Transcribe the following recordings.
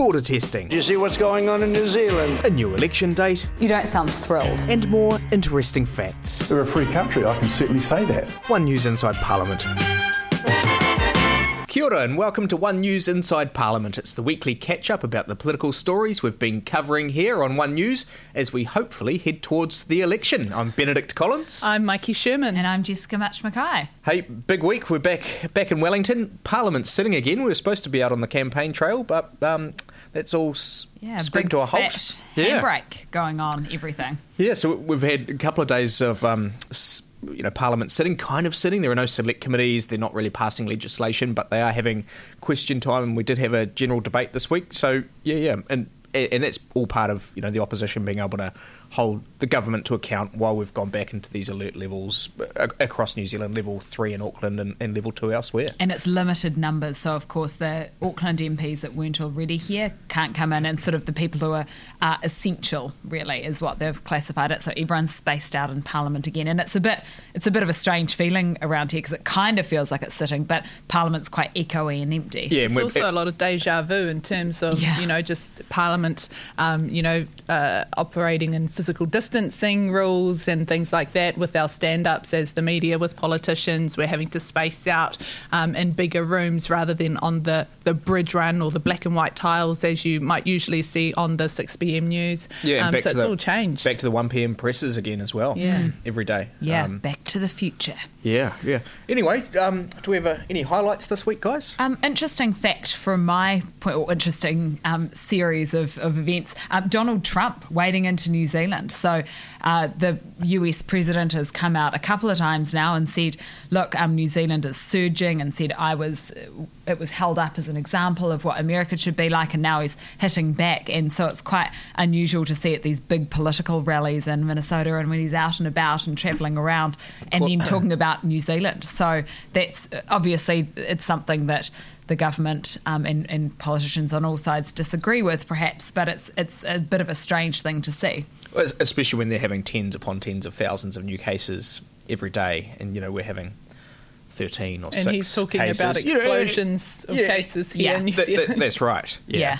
border testing, Do you see what's going on in New Zealand? a new election date, You don't sound thrilled. and more interesting facts. We're a free country, I can certainly say that. One News Inside Parliament. Kia ora and welcome to One News Inside Parliament. It's the weekly catch up about the political stories we've been covering here on One News as we hopefully head towards the election. I'm Benedict Collins. I'm Mikey Sherman. And I'm Jessica Mutch McKay. Hey, big week. We're back back in Wellington. Parliament's sitting again. We were supposed to be out on the campaign trail, but um, that's all Yeah, screamed to a halt. yeah, handbrake going on, everything. yeah. So we've had a couple of days of um, you know Parliament sitting, kind of sitting. There are no select committees. They're not really passing legislation, but they are having question time. And we did have a general debate this week. So yeah, yeah, and and that's all part of you know the opposition being able to hold the government to account while we've gone back into these alert levels across New Zealand, level three in Auckland and, and level two elsewhere. And it's limited numbers. So, of course, the Auckland MPs that weren't already here can't come in, and sort of the people who are uh, essential, really, is what they've classified it. So everyone's spaced out in Parliament again, and it's a bit, it's a bit of a strange feeling around here because it kind of feels like it's sitting, but Parliament's quite echoey and empty. Yeah, and It's we're- also a lot of deja vu in terms of, Yeah. you know, just Parliament, um, you know, uh, operating in physical distancing rules and things like that with our stand ups as the media with politicians. We're having to space out um, in bigger rooms rather than on the, the bridge run or the black and white tiles as you might usually see on the 6 pm news. Yeah, um, so it's the, all changed. Back to the 1 p.m. presses again as well. Yeah. Mm. Every day. Yeah, Um, back to the future. Yeah, yeah. Anyway, um, do we have uh, any highlights this week, guys? Um, interesting fact from my point, or interesting um, series of, of events. Um, Donald Trump wading into New Zealand. So uh, the US president has come out a couple of times now and said, "Look, um, New Zealand is surging," and said, "I was." It was held up as an example of what America should be like, and now he's hitting back. And so it's quite unusual to see at these big political rallies in Minnesota, and when he's out and about and travelling around, and then talking about New Zealand. So that's obviously it's something that the government um, and, and politicians on all sides disagree with, perhaps, but it's it's a bit of a strange thing to see. Especially when they're having tens upon tens of thousands of new cases every day, and you know we're having thirteen or and six. he's talking cases. about You know, explosions of yeah, cases here yeah. in New That- that- Zealand. that's right. Yeah.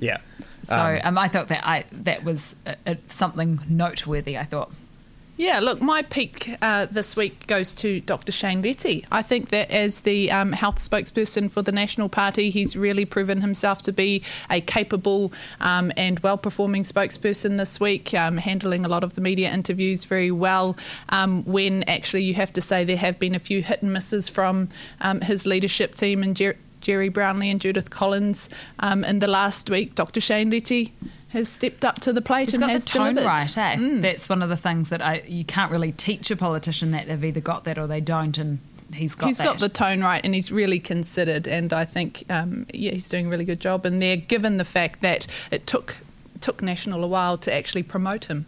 Yeah. So um, I thought that I that was uh uh something noteworthy. I thought. Yeah, look, my peak uh, this week goes to Dr. Shane Reti. I think that as the um, health spokesperson for the National Party, he's really proven himself to be a capable um, and well performing spokesperson this week, um, handling a lot of the media interviews very well. Um, when actually, you have to say there have been a few hit and misses from um, his leadership team and Jer- Jerry Brownlee and Judith Collins um, in the last week. Dr. Shane Reti has stepped up to the plate He's and got has the tone delivered. right, eh? That's one of the things that I you can't really teach a politician that they've either got that or they don't, and he's got he's that. got the tone right and he's really considered and I think um, yeah he's doing a really good job and there given the fact that it took took national a while to actually promote him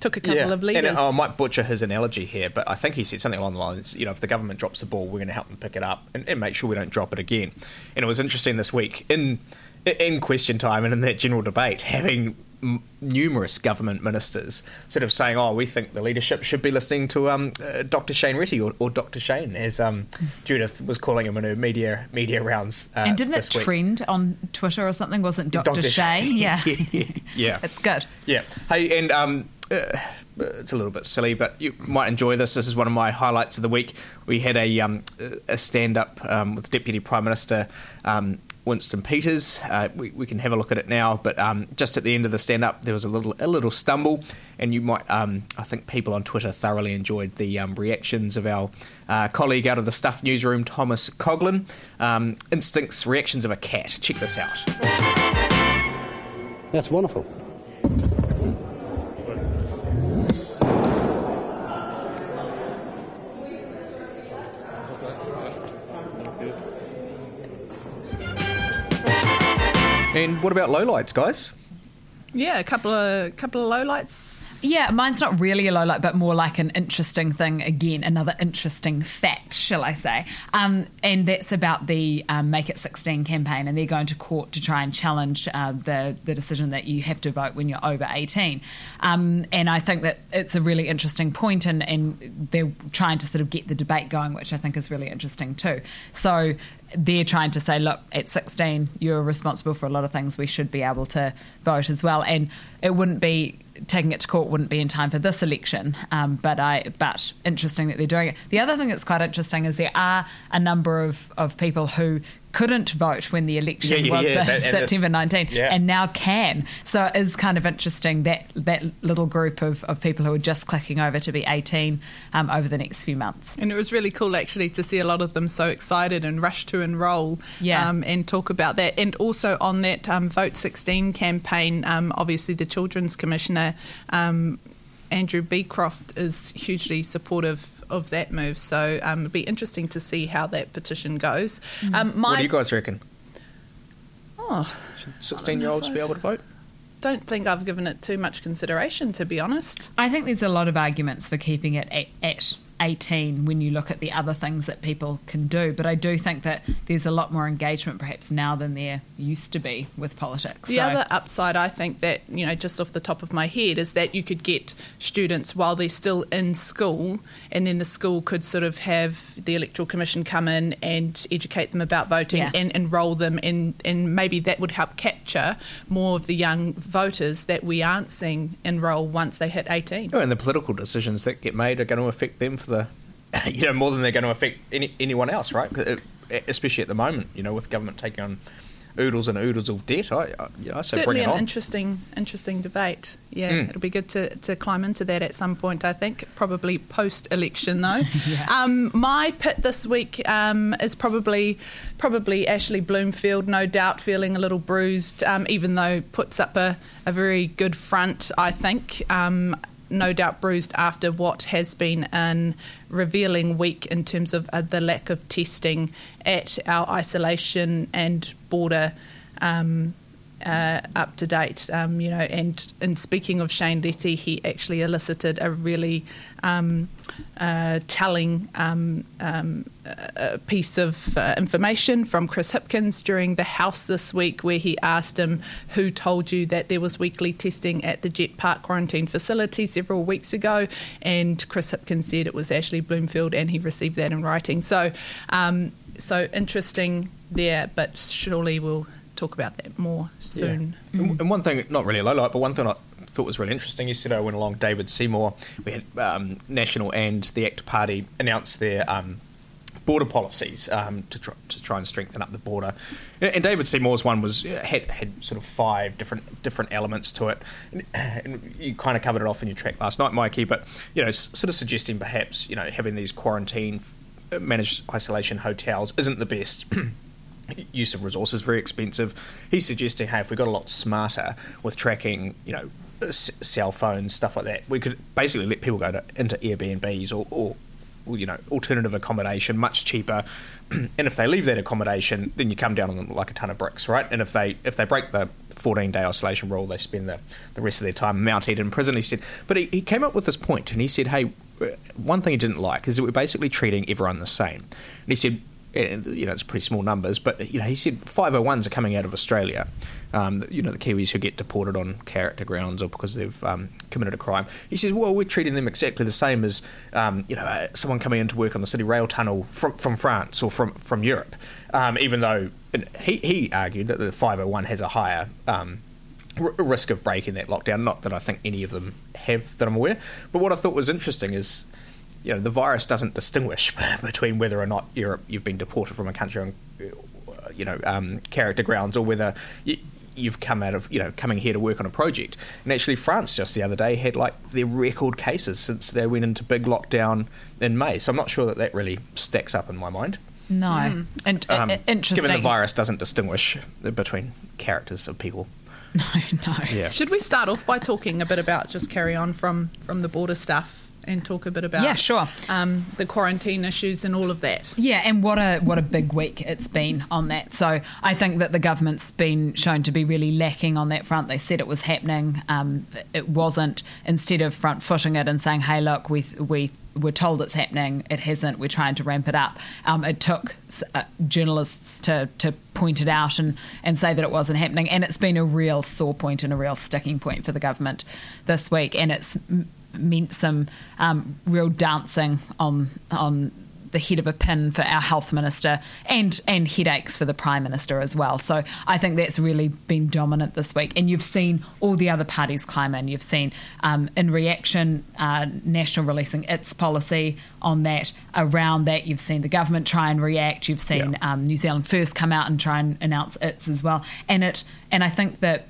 took a couple yeah. of leaders And uh, I might butcher his analogy here, but I think he said something along the lines, you know, if the government drops the ball, we're going to help them pick it up and, and make sure we don't drop it again. And it was interesting this week in in question time and in that general debate, having m- numerous government ministers sort of saying, "Oh, we think the leadership should be listening to um, uh, Dr. Shane Reti or, or Dr. Shane," as um, Judith was calling him in her media media rounds. Uh, and didn't it week. trend on Twitter or something? Wasn't Dr. Dr. Shane? Shane. Yeah. Yeah. it's good. Yeah. Hey, and um, uh, it's a little bit silly, but you might enjoy this. This is one of my highlights of the week. We had a um, a stand up um, with Deputy Prime Minister. Um, Winston Peters. Uh, we, we can have a look at it now, but um, just at the end of the stand up, there was a little a little stumble, and you might um, I think people on Twitter thoroughly enjoyed the um, reactions of our uh, colleague out of the Stuff newsroom, Thomas Coughlan. Um, instincts, reactions of a cat. Check this out. That's wonderful. And what about lowlights, guys? yeah a couple of couple of lowlights Yeah, mine's not really a low light, but more like an interesting thing. Again, another interesting fact, shall I say? Um, and that's about the um, Make It 16 campaign, and they're going to court to try and challenge uh, the the decision that you have to vote when you're over 18. Um, and I think that it's a really interesting point, and, and they're trying to sort of get the debate going, which I think is really interesting too. So they're trying to say, look, at 16, you're responsible for a lot of things. We should be able to vote as well. And it wouldn't be taking it to court wouldn't be in time for this election. Um, but I but interesting that they're doing it. The other thing that's quite interesting is there are a number of, of people who couldn't vote when the election Yeah, yeah, was yeah, uh, that- September 19 yeah. and now can. So it is kind of interesting that that little group of, of people who are just clicking over to be 18 um, over the next few months. And it was really cool actually to see a lot of them so excited and rush to enrol Yeah. um, and talk about that. And also on that um, Vote 16 campaign, um, obviously the Children's Commissioner, um, Andrew Becroft, is hugely supportive of that move. So um, it'll be interesting to see how that petition goes. Um, my, What do you guys reckon? oh, 16 year olds be able to vote? don't think I've given it too much consideration, to be honest. I think there's a lot of arguments for keeping it at, at 18 when you look at the other things that people can do. But I do think that there's a lot more engagement perhaps now than there used to be with politics. The So- other upside, I think that you know, just off the top of my head, is that you could get students while they're still in school, and then the school could sort of have the electoral commission come in and educate them about voting Yeah. and enrol them, and and maybe that would help capture more of the young voters that we aren't seeing enrol once they hit eighteen. Oh, and the political decisions that get made are going to affect them for the, you know, more than they're going to affect any, anyone else, right? Especially at the moment, you know, with government taking on oodles and oodles of debt. I, I, you know, I say bring Certainly it an on. interesting, interesting debate. Yeah, Mm. it'll be good to, to climb into that at some point. I think probably post election though. Yeah. um, my pit this week um, is probably probably Ashley Bloomfield. No doubt feeling a little bruised, um, even though puts up a, a very good front. I think. No doubt bruised after what has been an revealing week in terms of uh, the lack of testing at our isolation and border um, uh, up to date. Um, you know, and and speaking of Shane Reti, he actually elicited a really um, uh, telling um, uh, piece of uh, information from Chris Hipkins during the House this week, where he asked him who told you that there was weekly testing at the Jet Park quarantine facility several weeks ago, and Chris Hipkins said it was Ashley Bloomfield, and he received that in writing. So, um, so interesting there, but surely we'll talk about that more soon. And, and one thing, not really a low light, but one thing I thought was really interesting. Yesterday, I went along David Seymour. We had um, National and the ACT Party announce their um, border policies um, to, try, to try and strengthen up the border. And, David Seymour's one was had, had sort of five different different elements to it. And, you kind of covered it off in your track last night, Mikey. But you know, s- sort of suggesting perhaps you know having these quarantine uh, managed isolation hotels isn't the best. Use of resources very expensive. He's suggesting, hey, if we got a lot smarter with tracking, you know, cell phones, stuff like that, we could basically let people go to, into Airbnbs or, or, or, you know, alternative accommodation, much cheaper. and if they leave that accommodation, then you come down on them like a ton of bricks, right? And if they if they break the 14 day isolation rule, they spend the, the rest of their time mounted in prison. He said, but he, he came up with this point, and he said, hey, one thing he didn't like is that we're basically treating everyone the same. And he said, you know, it's pretty small numbers, but you know, he said 501s are coming out of Australia. Um, you know, the Kiwis who get deported on character grounds or because they've um, committed a crime. He says, well, we're treating them exactly the same as, um, you know, uh, someone coming in to work on the City Rail Tunnel from, from France or from, from Europe. Um, even though he, he argued that the 501 has a higher um, risk of breaking that lockdown. Not that I think any of them have that I'm aware. But what I thought was interesting is you know, the virus doesn't distinguish between whether or not you're you've been deported from a country on, uh, you know, um, character grounds or whether you, you've come out of, you know, coming here to work on a project. And actually, France just the other day had like their record cases since they went into big lockdown in May. So I'm not sure that that really stacks up in my mind. No. And, Um, uh, interesting. Given the virus doesn't distinguish between characters of people. No, no. Yeah. Should we start off by talking a bit about just carry on from from the border stuff and talk a bit about Yeah, sure. um, the quarantine issues and all of that. Yeah, and what a what a big week it's been on that. So I think that the government's been shown to be really lacking on that front. They said it was happening, um, it wasn't. Instead of front footing it and saying, "Hey, look, we we we're told it's happening, it hasn't. We're trying to ramp it up." Um, it took uh, journalists to to point it out and and say that it wasn't happening, and it's been a real sore point and a real sticking point for the government this week, and it's meant some um, real dancing on on the head of a pin for our health minister and and headaches for the prime minister as well. So I think that's really been dominant this week. And you've seen all the other parties climb in. You've seen um, in reaction, uh, National releasing its policy on that. Around that, you've seen the government try and react. You've seen Yeah. um, New Zealand First come out and try and announce its as well. And it and I think that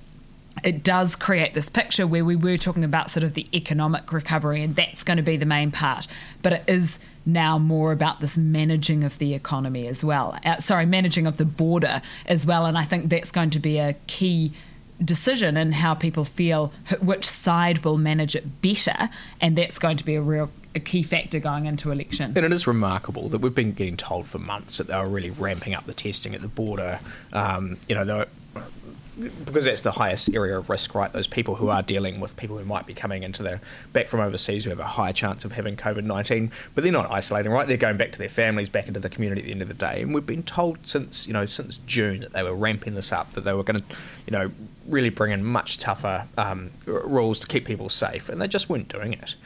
it does create this picture where we were talking about sort of the economic recovery, and that's going to be the main part. But it is now more about this managing of the economy as well. Uh, sorry, managing of the border as well. And I think that's going to be a key decision in how people feel which side will manage it better, and that's going to be a real a key factor going into election. And it is remarkable that we've been getting told for months that they were really ramping up the testing at the border. Um, you know, they were, because that's the highest area of risk, right? Those people who are dealing with people who might be coming into their back from overseas who have a higher chance of having COVID nineteen, but they're not isolating, right? They're going back to their families, back into the community at the end of the day. And we've been told since you know since June that they were ramping this up, that they were going to, you know, really bring in much tougher um, rules to keep people safe, and they just weren't doing it.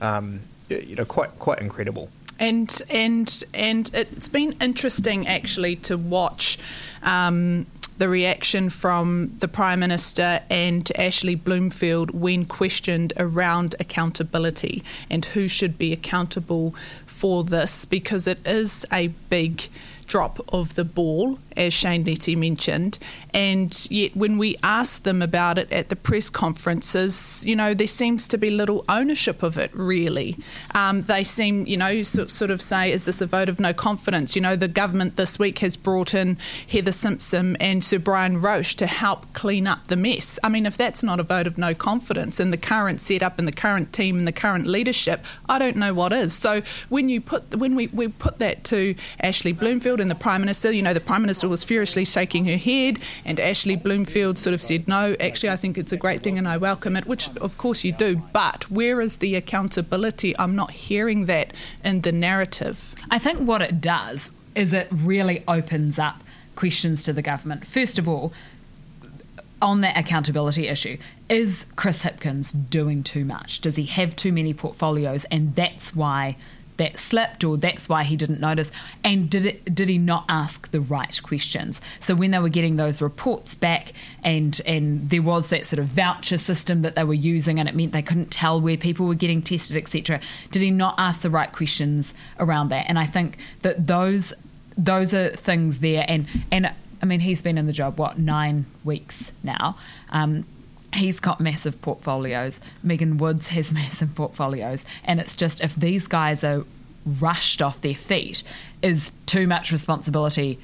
Um, you know, quite quite incredible. and and and it's been interesting actually to watch um, the reaction from the prime minister and Ashley Bloomfield when questioned around accountability and who should be accountable for this because it is a big drop of the ball, as Shane Reti mentioned. And yet, when we ask them about it at the press conferences, you know, there seems to be little ownership of it, really. Um, they seem, you know, sort of say, is this a vote of no confidence? You know, the government this week has brought in Heather Simpson and Sir Brian Roche to help clean up the mess. I mean, if that's not a vote of no confidence in the current setup and the current team and the current leadership, I don't know what is. So when you put when we, we put that to Ashley Bloomfield and the Prime Minister, you know, the Prime Minister was furiously shaking her head, and Ashley Bloomfield sort of said, No, actually, I think it's a great thing and I welcome it, which of course you do. But where is the accountability? I'm not hearing that in the narrative. I think what it does is it really opens up questions to the government. First of all, on that accountability issue, is Chris Hipkins doing too much? Does he have too many portfolios, and that's why that slipped, or that's why he didn't notice? And did it, did he not ask the right questions? So when they were getting those reports back, and and there was that sort of voucher system that they were using, and it meant they couldn't tell where people were getting tested, etc. Did he not ask the right questions around that? And I think that those those are things there, and and I mean, he's been in the job, what, nine weeks now. Um, he's got massive portfolios. Megan Woods has massive portfolios. And it's just if these guys are rushed off their feet, is too much responsibility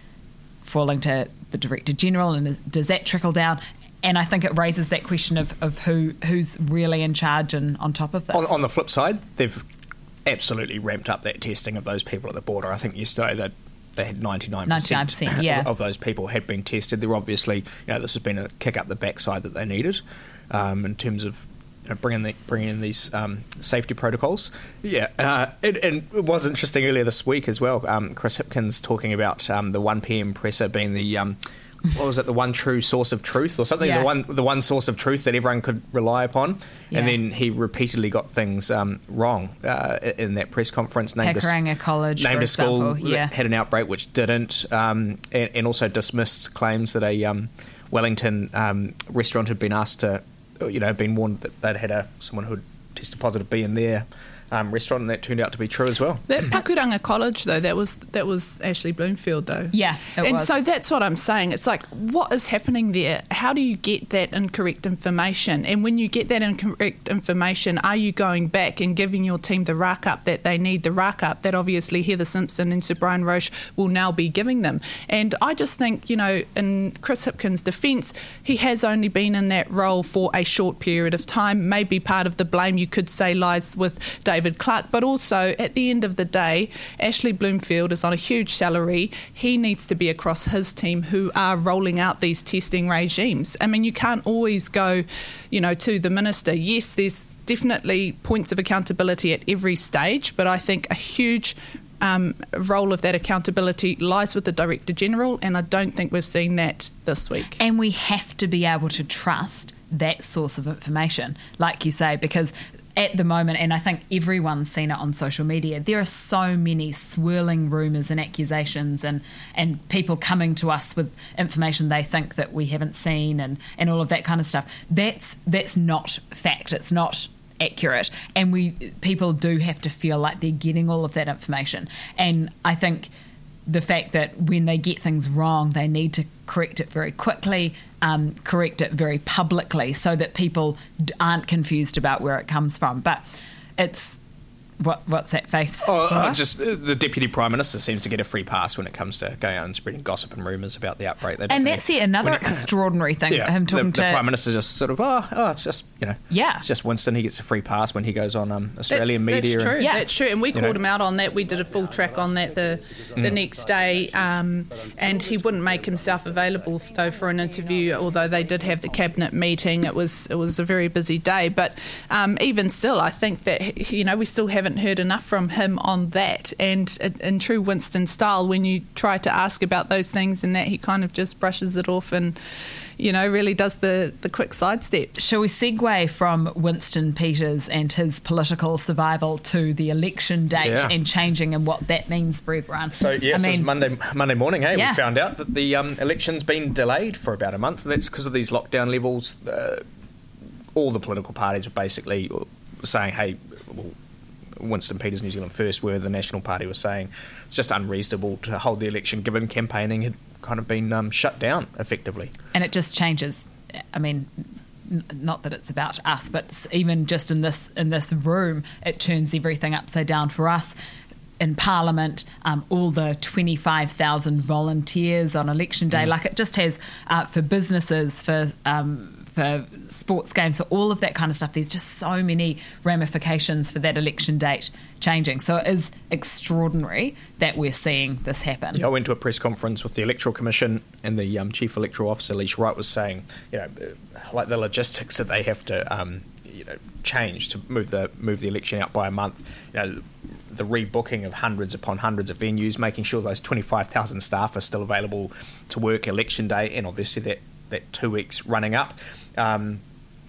falling to the Director General? And does that trickle down? And I think it raises that question of, of who who's really in charge and on top of this. On, on the flip side, they've absolutely ramped up that testing of those people at the border. I think yesterday that they had 99%, 99%, yeah. of those people had been tested. They're obviously, you know, this has been a kick up the backside that they needed um, in terms of you know, bringing, the, bringing in these um, safety protocols. Yeah, uh, and, and it was interesting earlier this week as well. Um, Chris Hipkins talking about um, the 1 p.m. presser being the. What was it? The one true source of truth, or something? Yeah. The one, the one source of truth that everyone could rely upon. Yeah. And then he repeatedly got things um, wrong uh, in that press conference. Named a College, named for a school yeah. that had an outbreak which didn't, um, and, and also dismissed claims that a um, Wellington um, restaurant had been asked to, you know, been warned that they'd had a someone who'd tested positive be in their um, restaurant, and that turned out to be true as well. That Pakuranga College, though, that was that was Ashley Bloomfield, though. Yeah, it and was. so that's what I'm saying. It's like, what is happening there? How do you get that incorrect information? And when you get that incorrect information, are you going back and giving your team the rack up that they need, the rack up that obviously Heather Simpson and Sir Brian Roche will now be giving them? And I just think, you know, in Chris Hipkins' defence, he has only been in that role for a short period of time. Maybe part of the blame you could say lies with David Clark, but also at the end of the day, Ashley Bloomfield is on a huge salary. He needs to be across his team who are rolling out these testing regimes. I mean, you can't always go, you know, to the minister. Yes, there's definitely points of accountability at every stage, but I think a huge um, role of that accountability lies with the Director General, and I don't think we've seen that this week. And we have to be able to trust that source of information, like you say, because at the moment, and I think everyone's seen it on social media, there are so many swirling rumours and accusations and, and people coming to us with information they think that we haven't seen and, and all of that kind of stuff. That's that's not fact. It's not accurate and we people do have to feel like they're getting all of that information and i think the fact that when they get things wrong they need to correct it very quickly um, correct it very publicly so that people aren't confused about where it comes from. But it's what, what's that face? Oh, uh, just uh, the deputy prime minister seems to get a free pass when it comes to going out and spreading gossip and rumours about the outbreak. That and that's it, another it, extraordinary thing. Yeah, him talking the, to the prime minister just sort of oh, oh, it's just you know, yeah, it's just Winston. He gets a free pass when he goes on um, Australian that's, media. That's true. And, yeah, that's true. And we called know. him out on that. We did a full track on that the the mm. next day, um, and he wouldn't make himself available though for an interview. Although they did have the cabinet meeting, it was it was a very busy day. But um, even still, I think that you know we still haven't heard enough from him on that. And in true Winston style, when you try to ask about those things and that, he kind of just brushes it off and you know, really does the, the quick sidesteps. Shall we segue from Winston Peters and his political survival to the election date yeah. and changing and what that means for everyone? So, yes, I mean, Monday Monday morning, hey, yeah. we found out that the um, election's been delayed for about a month, and that's because of these lockdown levels. Uh, all the political parties were basically saying, hey, well, Winston Peters New Zealand First, where the National Party was saying it's just unreasonable to hold the election given campaigning had kind of been um, shut down effectively. And it just changes. I mean, not that it's about us, but even just in this in this room, it turns everything upside down for us. In Parliament, um, all the 25,000 volunteers on election day, mm. like it just has uh, for businesses, for um, for sports games, for all of that kind of stuff. There's just so many ramifications for that election date changing. So it is extraordinary that we're seeing this happen. Yeah, I went to a press conference with the Electoral Commission, and the um, Chief Electoral Officer, Leisha Wright, was saying, you know, like the logistics that they have to, um, you know, change to move the move the election out by a month. You know, the rebooking of hundreds upon hundreds of venues, making sure those 25,000 staff are still available to work election day, and obviously that, that two weeks running up. Um,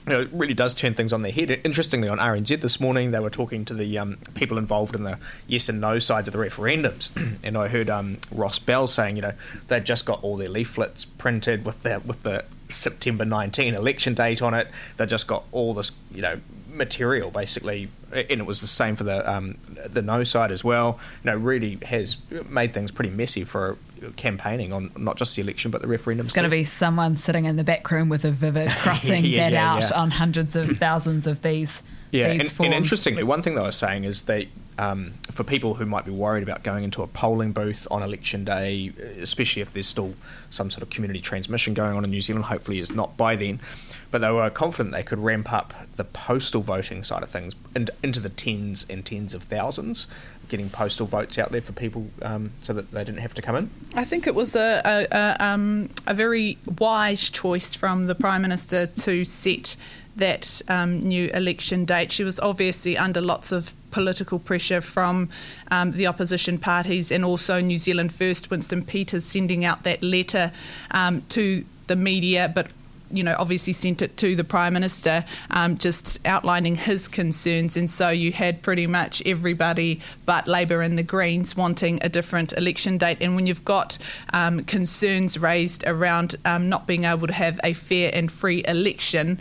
you know, it really does turn things on their head. Interestingly, on RNZ this morning, they were talking to the um, people involved in the yes and no sides of the referendums, and I heard um, Ross Bell saying, you know, they'd just got all their leaflets printed with the with the September 19 election date on it. They just got all this, you know, material basically, and it was the same for the um, the no side as well. You know, really has made things pretty messy for campaigning on not just the election but the referendum. It's going to be someone sitting in the back room with a vivid crossing yeah, that yeah, out yeah. on hundreds of thousands of these. Yeah, these and, and, interestingly, one thing that I was saying is that um, for people who might be worried about going into a polling booth on election day, especially if there's still some sort of community transmission going on in New Zealand, hopefully it's not by then, but they were confident they could ramp up the postal voting side of things into the tens and tens of thousands getting postal votes out there for people um, so that they didn't have to come in? I think it was a, a, a, um, a very wise choice from the Prime Minister to set that um, new election date. She was obviously under lots of political pressure from um, the opposition parties and also New Zealand First, Winston Peters, sending out that letter um, to the media, but you know, obviously sent it to the Prime Minister, um, just outlining his concerns. And so you had pretty much everybody but Labour and the Greens wanting a different election date. And when you've got um, concerns raised around um, not being able to have a fair and free election,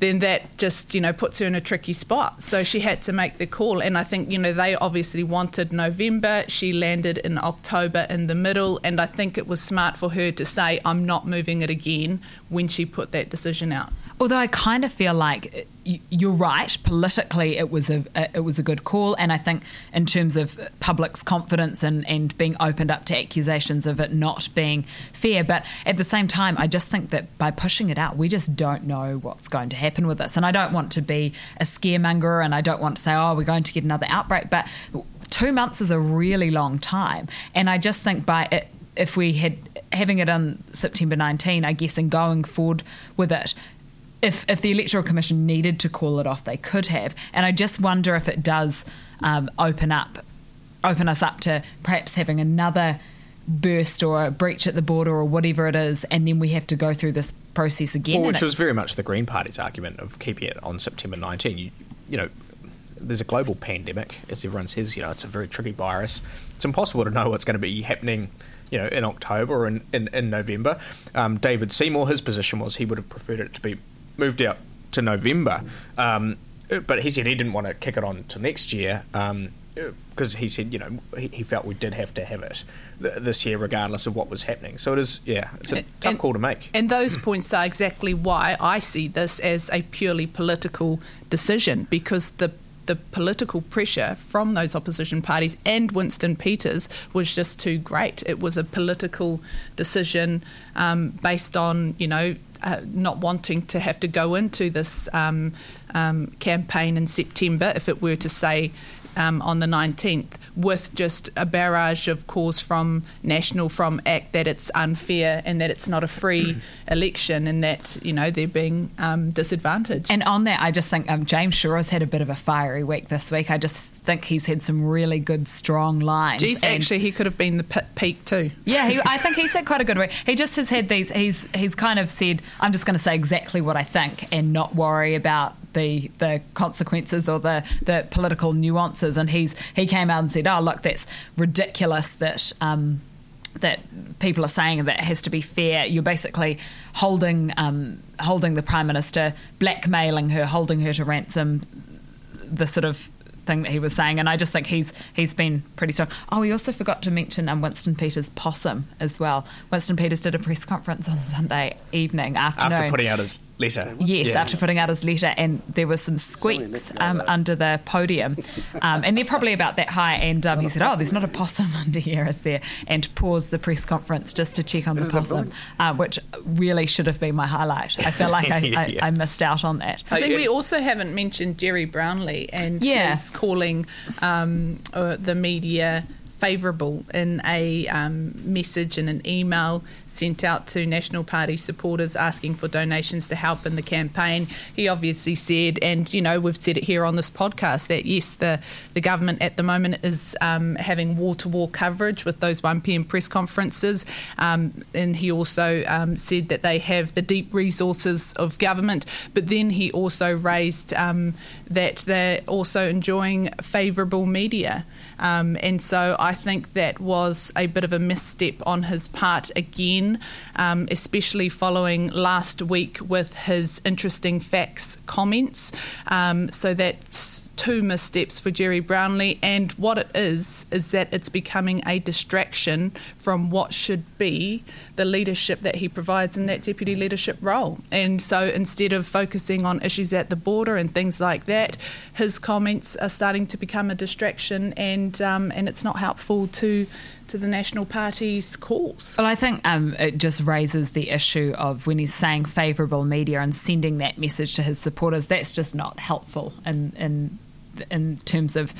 then that just you know puts her in a tricky spot. So she had to make the call, and I think you know they obviously wanted November. She landed in October in the middle, and I think it was smart for her to say I'm not moving it again when she put that decision out. Although I kind of feel like you're right. Politically, it was a it was a good call, and I think in terms of public's confidence and and being opened up to accusations of it not being fair. But at the same time, I just think that by pushing it out, we just don't know what's going to happen with this. And I don't want to be a scaremonger, and I don't want to say, oh, we're going to get another outbreak. But two months is a really long time, and I just think by it, if we had having it on September 19, I guess, and going forward with it, if if the electoral commission needed to call it off, they could have. And I just wonder if it does um, open up open us up to perhaps having another burst or a breach at the border or whatever it is, and then we have to go through this process again. Well, which was very much the Green Party's argument of keeping it on September 19. You, you know, there's a global pandemic, as everyone says. You know, it's a very tricky virus. It's impossible to know what's going to be happening. You know, in October or in in, in November. Um, David Seymour, his position was he would have preferred it to be moved out to November. Um, but he said he didn't want to kick it on to next year because um, he said, you know, he, he, felt we did have to have it th- this year, regardless of what was happening. So it is, yeah, it's a and, tough call to make. And those points are exactly why I see this as a purely political decision because the the political pressure from those opposition parties and Winston Peters was just too great. It was a political decision um, based on, you know, uh, not wanting to have to go into this um, um, campaign in September if it were to say um, on the 19th with just a barrage of calls from National, from ACT that it's unfair and that it's not a free election and that, you know, they're being um, disadvantaged. And on that, I just think um, James Shaw's had a bit of a fiery week this week. I just think he's had some really good, strong lines. Geez, actually, he could have been the peak too. Yeah, he, I think he's had quite a good week. He just has had these. He's he's kind of said, "I'm just going to say exactly what I think and not worry about the the consequences or the the political nuances." And he's he came out and said, "Oh, look, that's ridiculous that." Um, that people are saying that it has to be fair. You're basically holding um, holding the prime minister, blackmailing her, holding her to ransom. The sort of thing that he was saying, and I just think he's he's been pretty strong. Oh, we also forgot to mention um, Winston Peters' possum as well. Winston Peters did a press conference on Sunday evening afternoon after putting out his letter. Yes, yeah. after putting out his letter, and there were some squeaks um, under the podium, um, and they're probably about that high. And um, he said, "Oh, there's not a possum under here, is there?" And paused the press conference just to check on the possum, uh, which really should have been my highlight. I felt like I, yeah. I, I, missed out on that. I think we also haven't mentioned Jerry Brownlee and yeah. his calling um, uh, the media favourable in a um, message and an email sent out to National Party supporters asking for donations to help in the campaign. He obviously said, and you know, we've said it here on this podcast, that yes, the, the government at the moment is um, having wall to wall coverage with those 1 pm press conferences. Um, and he also um, said that they have the deep resources of government, but then he also raised um, that they're also enjoying favourable media. Um, and so I think that was a bit of a misstep on his part again, um, especially following last week with his interesting facts comments. Um, so that's two missteps for Jerry Brownlee. And what it is, is that it's becoming a distraction from what should be the leadership that he provides in that deputy leadership role. And so instead of focusing on issues at the border and things like that, his comments are starting to become a distraction and, um, and it's not helpful to to the National Party's cause. Well, I think um, it just raises the issue of when he's saying favourable media and sending that message to his supporters. That's just not helpful in in in terms of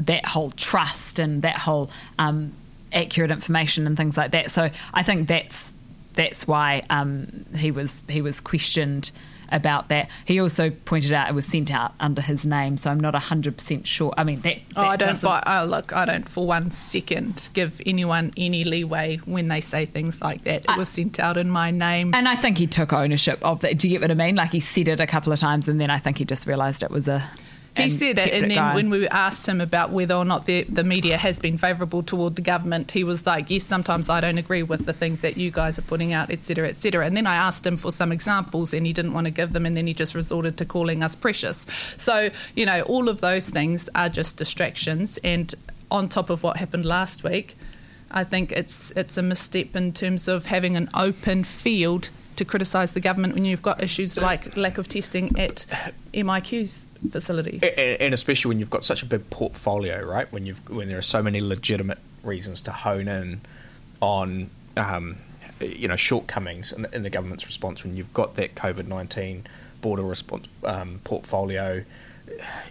that whole trust and that whole um, accurate information and things like that. So I think that's that's why um, he was he was questioned about that. He also pointed out it was sent out under his name, so I'm not hundred percent sure. I mean, that, oh, that oh, I don't buy. Oh, look, I don't for one second give anyone any leeway when they say things like that. It I, was sent out in my name, and I think he took ownership of that. Do you get what I mean? Like he said it a couple of times, and then I think he just realised it was a he said that, and then going. when we asked him about whether or not the, the media has been favourable toward the government, he was like, "Yes, sometimes I don't agree with the things that you guys are putting out, etc., etc." And then I asked him for some examples, and he didn't want to give them, and then he just resorted to calling us precious. So you know, all of those things are just distractions, and on top of what happened last week. I think it's it's a misstep in terms of having an open field to criticise the government when you've got issues like lack of testing at MIQ's facilities. And especially when you've got such a big portfolio, right? When you've when there are so many legitimate reasons to hone in on um, you know shortcomings in the, in the, government's response when you've got that COVID nineteen border response um, portfolio.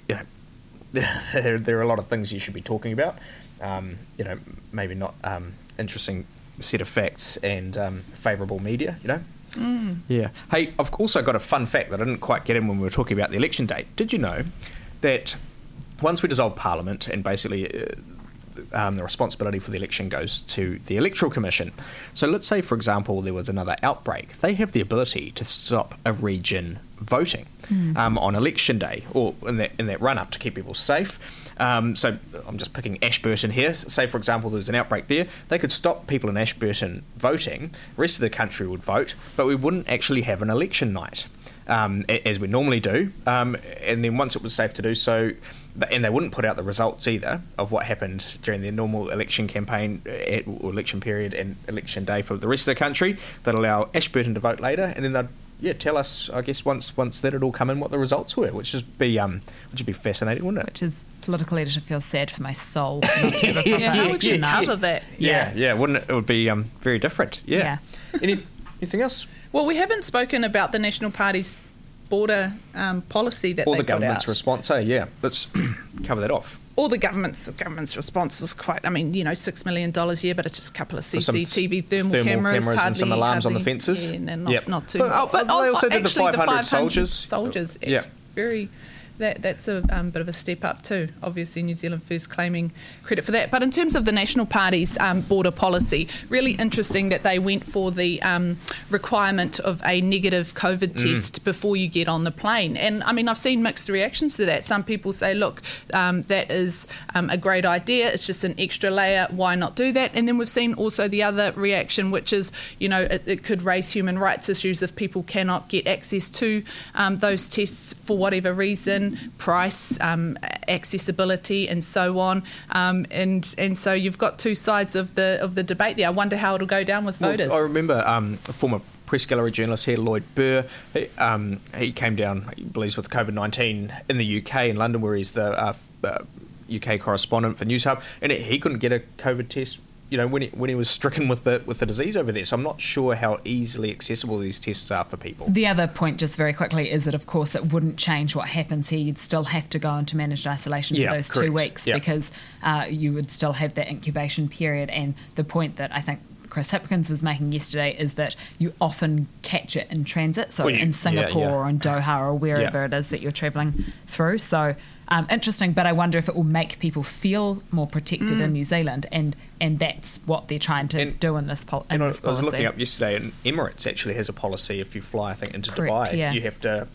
You know, there, there, are a lot of things you should be talking about. Um, you know, maybe not um, interesting set of facts and um, favourable media. You know, Mm. Yeah. Hey, I've also got a fun fact that I didn't quite get in when we were talking about the election date. Did you know that once we dissolve Parliament and basically uh, um, the responsibility for the election goes to the Electoral Commission. So let's say, for example, there was another outbreak. They have the ability to stop a region voting um, on election day or in that in that run up to keep people safe. Um, so I'm just picking Ashburton here. Say, for example, there's an outbreak there. They could stop people in Ashburton voting. The rest of the country would vote, but we wouldn't actually have an election night um, as we normally do. Um, and then once it was safe to do so, and they wouldn't put out the results either of what happened during their normal election campaign, uh, or election period, and election day for the rest of the country. They'd allow Ashburton to vote later, and then they'd yeah tell us, I guess once once that had all come in, what the results were, which would be um, which would be fascinating, wouldn't it? Which is political editor feels sad for my soul. Not to have a proper Yeah, how would you election night. cover that? Yeah, yeah, wouldn't it? It would be um, very different. Yeah. Any, anything else? Well, we haven't spoken about the National Party's border um, policy that Or they the government's out. response? Eh? Yeah, let's cover that off. Or the government's the government's response was quite. I mean, you know, six million dollars a year, but it's just a couple of For some CCTV thermal, thermal cameras, cameras and hardly, some alarms on the hardly- fences. Yeah, and not, Yep. not too. But- oh, but they oh, also did the actually 500 soldiers. Soldiers. Yeah. Very. That, that's a um, bit of a step up too. Obviously, New Zealand First claiming credit for that. But in terms of the National Party's um, border policy, really interesting that they went for the um, requirement of a negative COVID Mm. test before you get on the plane. And I mean, I've seen mixed reactions to that. Some people say, look, um, that is um, a great idea. It's just an extra layer. Why not do that? And then we've seen also the other reaction, which is, you know, it, it could raise human rights issues if people cannot get access to um, those tests for whatever reason, price, um, accessibility, and so on. Um, and and so you've got two sides of the of the debate there. I wonder how it'll go down with Well, voters. I remember um, a former press gallery journalist here, Lloyd Burr. He, um, he came down, he believes, with COVID 19 in the UK, in London, where he's the uh, uh, UK correspondent for Newshub, and he couldn't get a COVID test. You know, when he, when he was stricken with the with the disease over there, so I'm not sure how easily accessible these tests are for people. The other point, just very quickly, is that of course it wouldn't change what happens here. You'd still have to go into managed isolation Yeah, for those correct. two weeks Yeah. because uh, you would still have that incubation period. And the point that I think Chris Hipkins was making yesterday is that you often catch it in transit, so Well, you- in Singapore yeah, yeah. or in Doha or wherever Yeah. it is that you're travelling through. So. Um, interesting, but I wonder if it will make people feel more protected in New Zealand, and and that's what they're trying to And- do in this, pol- in And I, this I was looking up yesterday, and Emirates actually has a policy. If you fly, I think into Correct, Dubai, yeah. you have to.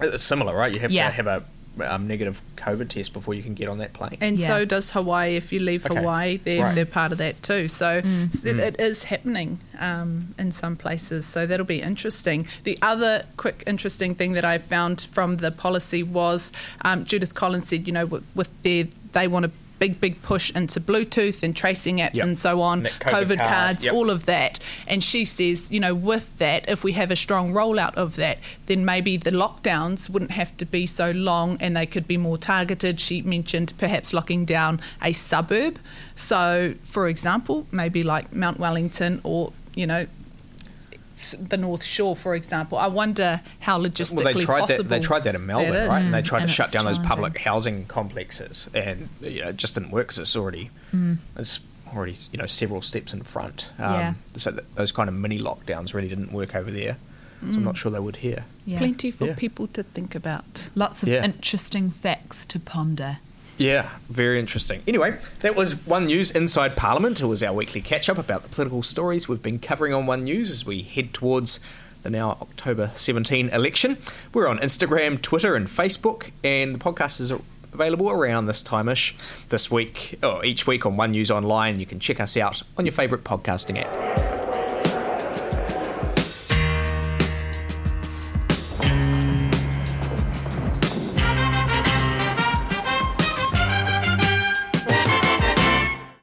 It's similar, right? You have Yeah. to have a um, negative COVID test before you can get on that plane. And Yeah. so does Hawaii. If you leave Okay. Hawaii, they're, Right. they're part of that too. So Mm. s- it is happening um, in some places. So that'll be interesting. The other quick interesting thing that I found from the policy was um, Judith Collins said, you know, with, with their they want a big big push into Bluetooth and tracing apps Yep. and so on, COVID COVID, card, cards, yep. all of that. And she says, you know, with that, if we have a strong rollout of that, then maybe the lockdowns wouldn't have to be so long and they could be more targeted. She mentioned perhaps locking down a suburb. So, for example, maybe like Mount Wellington or, you know, the North Shore, for example. I wonder how logistically Well, they tried possible that. They tried that in Melbourne, is. right? And they tried And to shut down those public housing complexes, and you know, it just didn't work because it's already Mm. it's already you know several steps in front. Um, Yeah. So that those kind of mini lockdowns really didn't work over there. So I'm not sure they would here. Yeah. Plenty for Yeah. people to think about. Lots of Yeah. interesting facts to ponder. Yeah, very interesting. Anyway, that was One News Inside Parliament. It was our weekly catch up about the political stories we've been covering on One News as we head towards the now October 17 election. We're on Instagram, Twitter, and Facebook, and the podcast is available around this time ish this week, or each week on One News Online. You can check us out on your favourite podcasting app.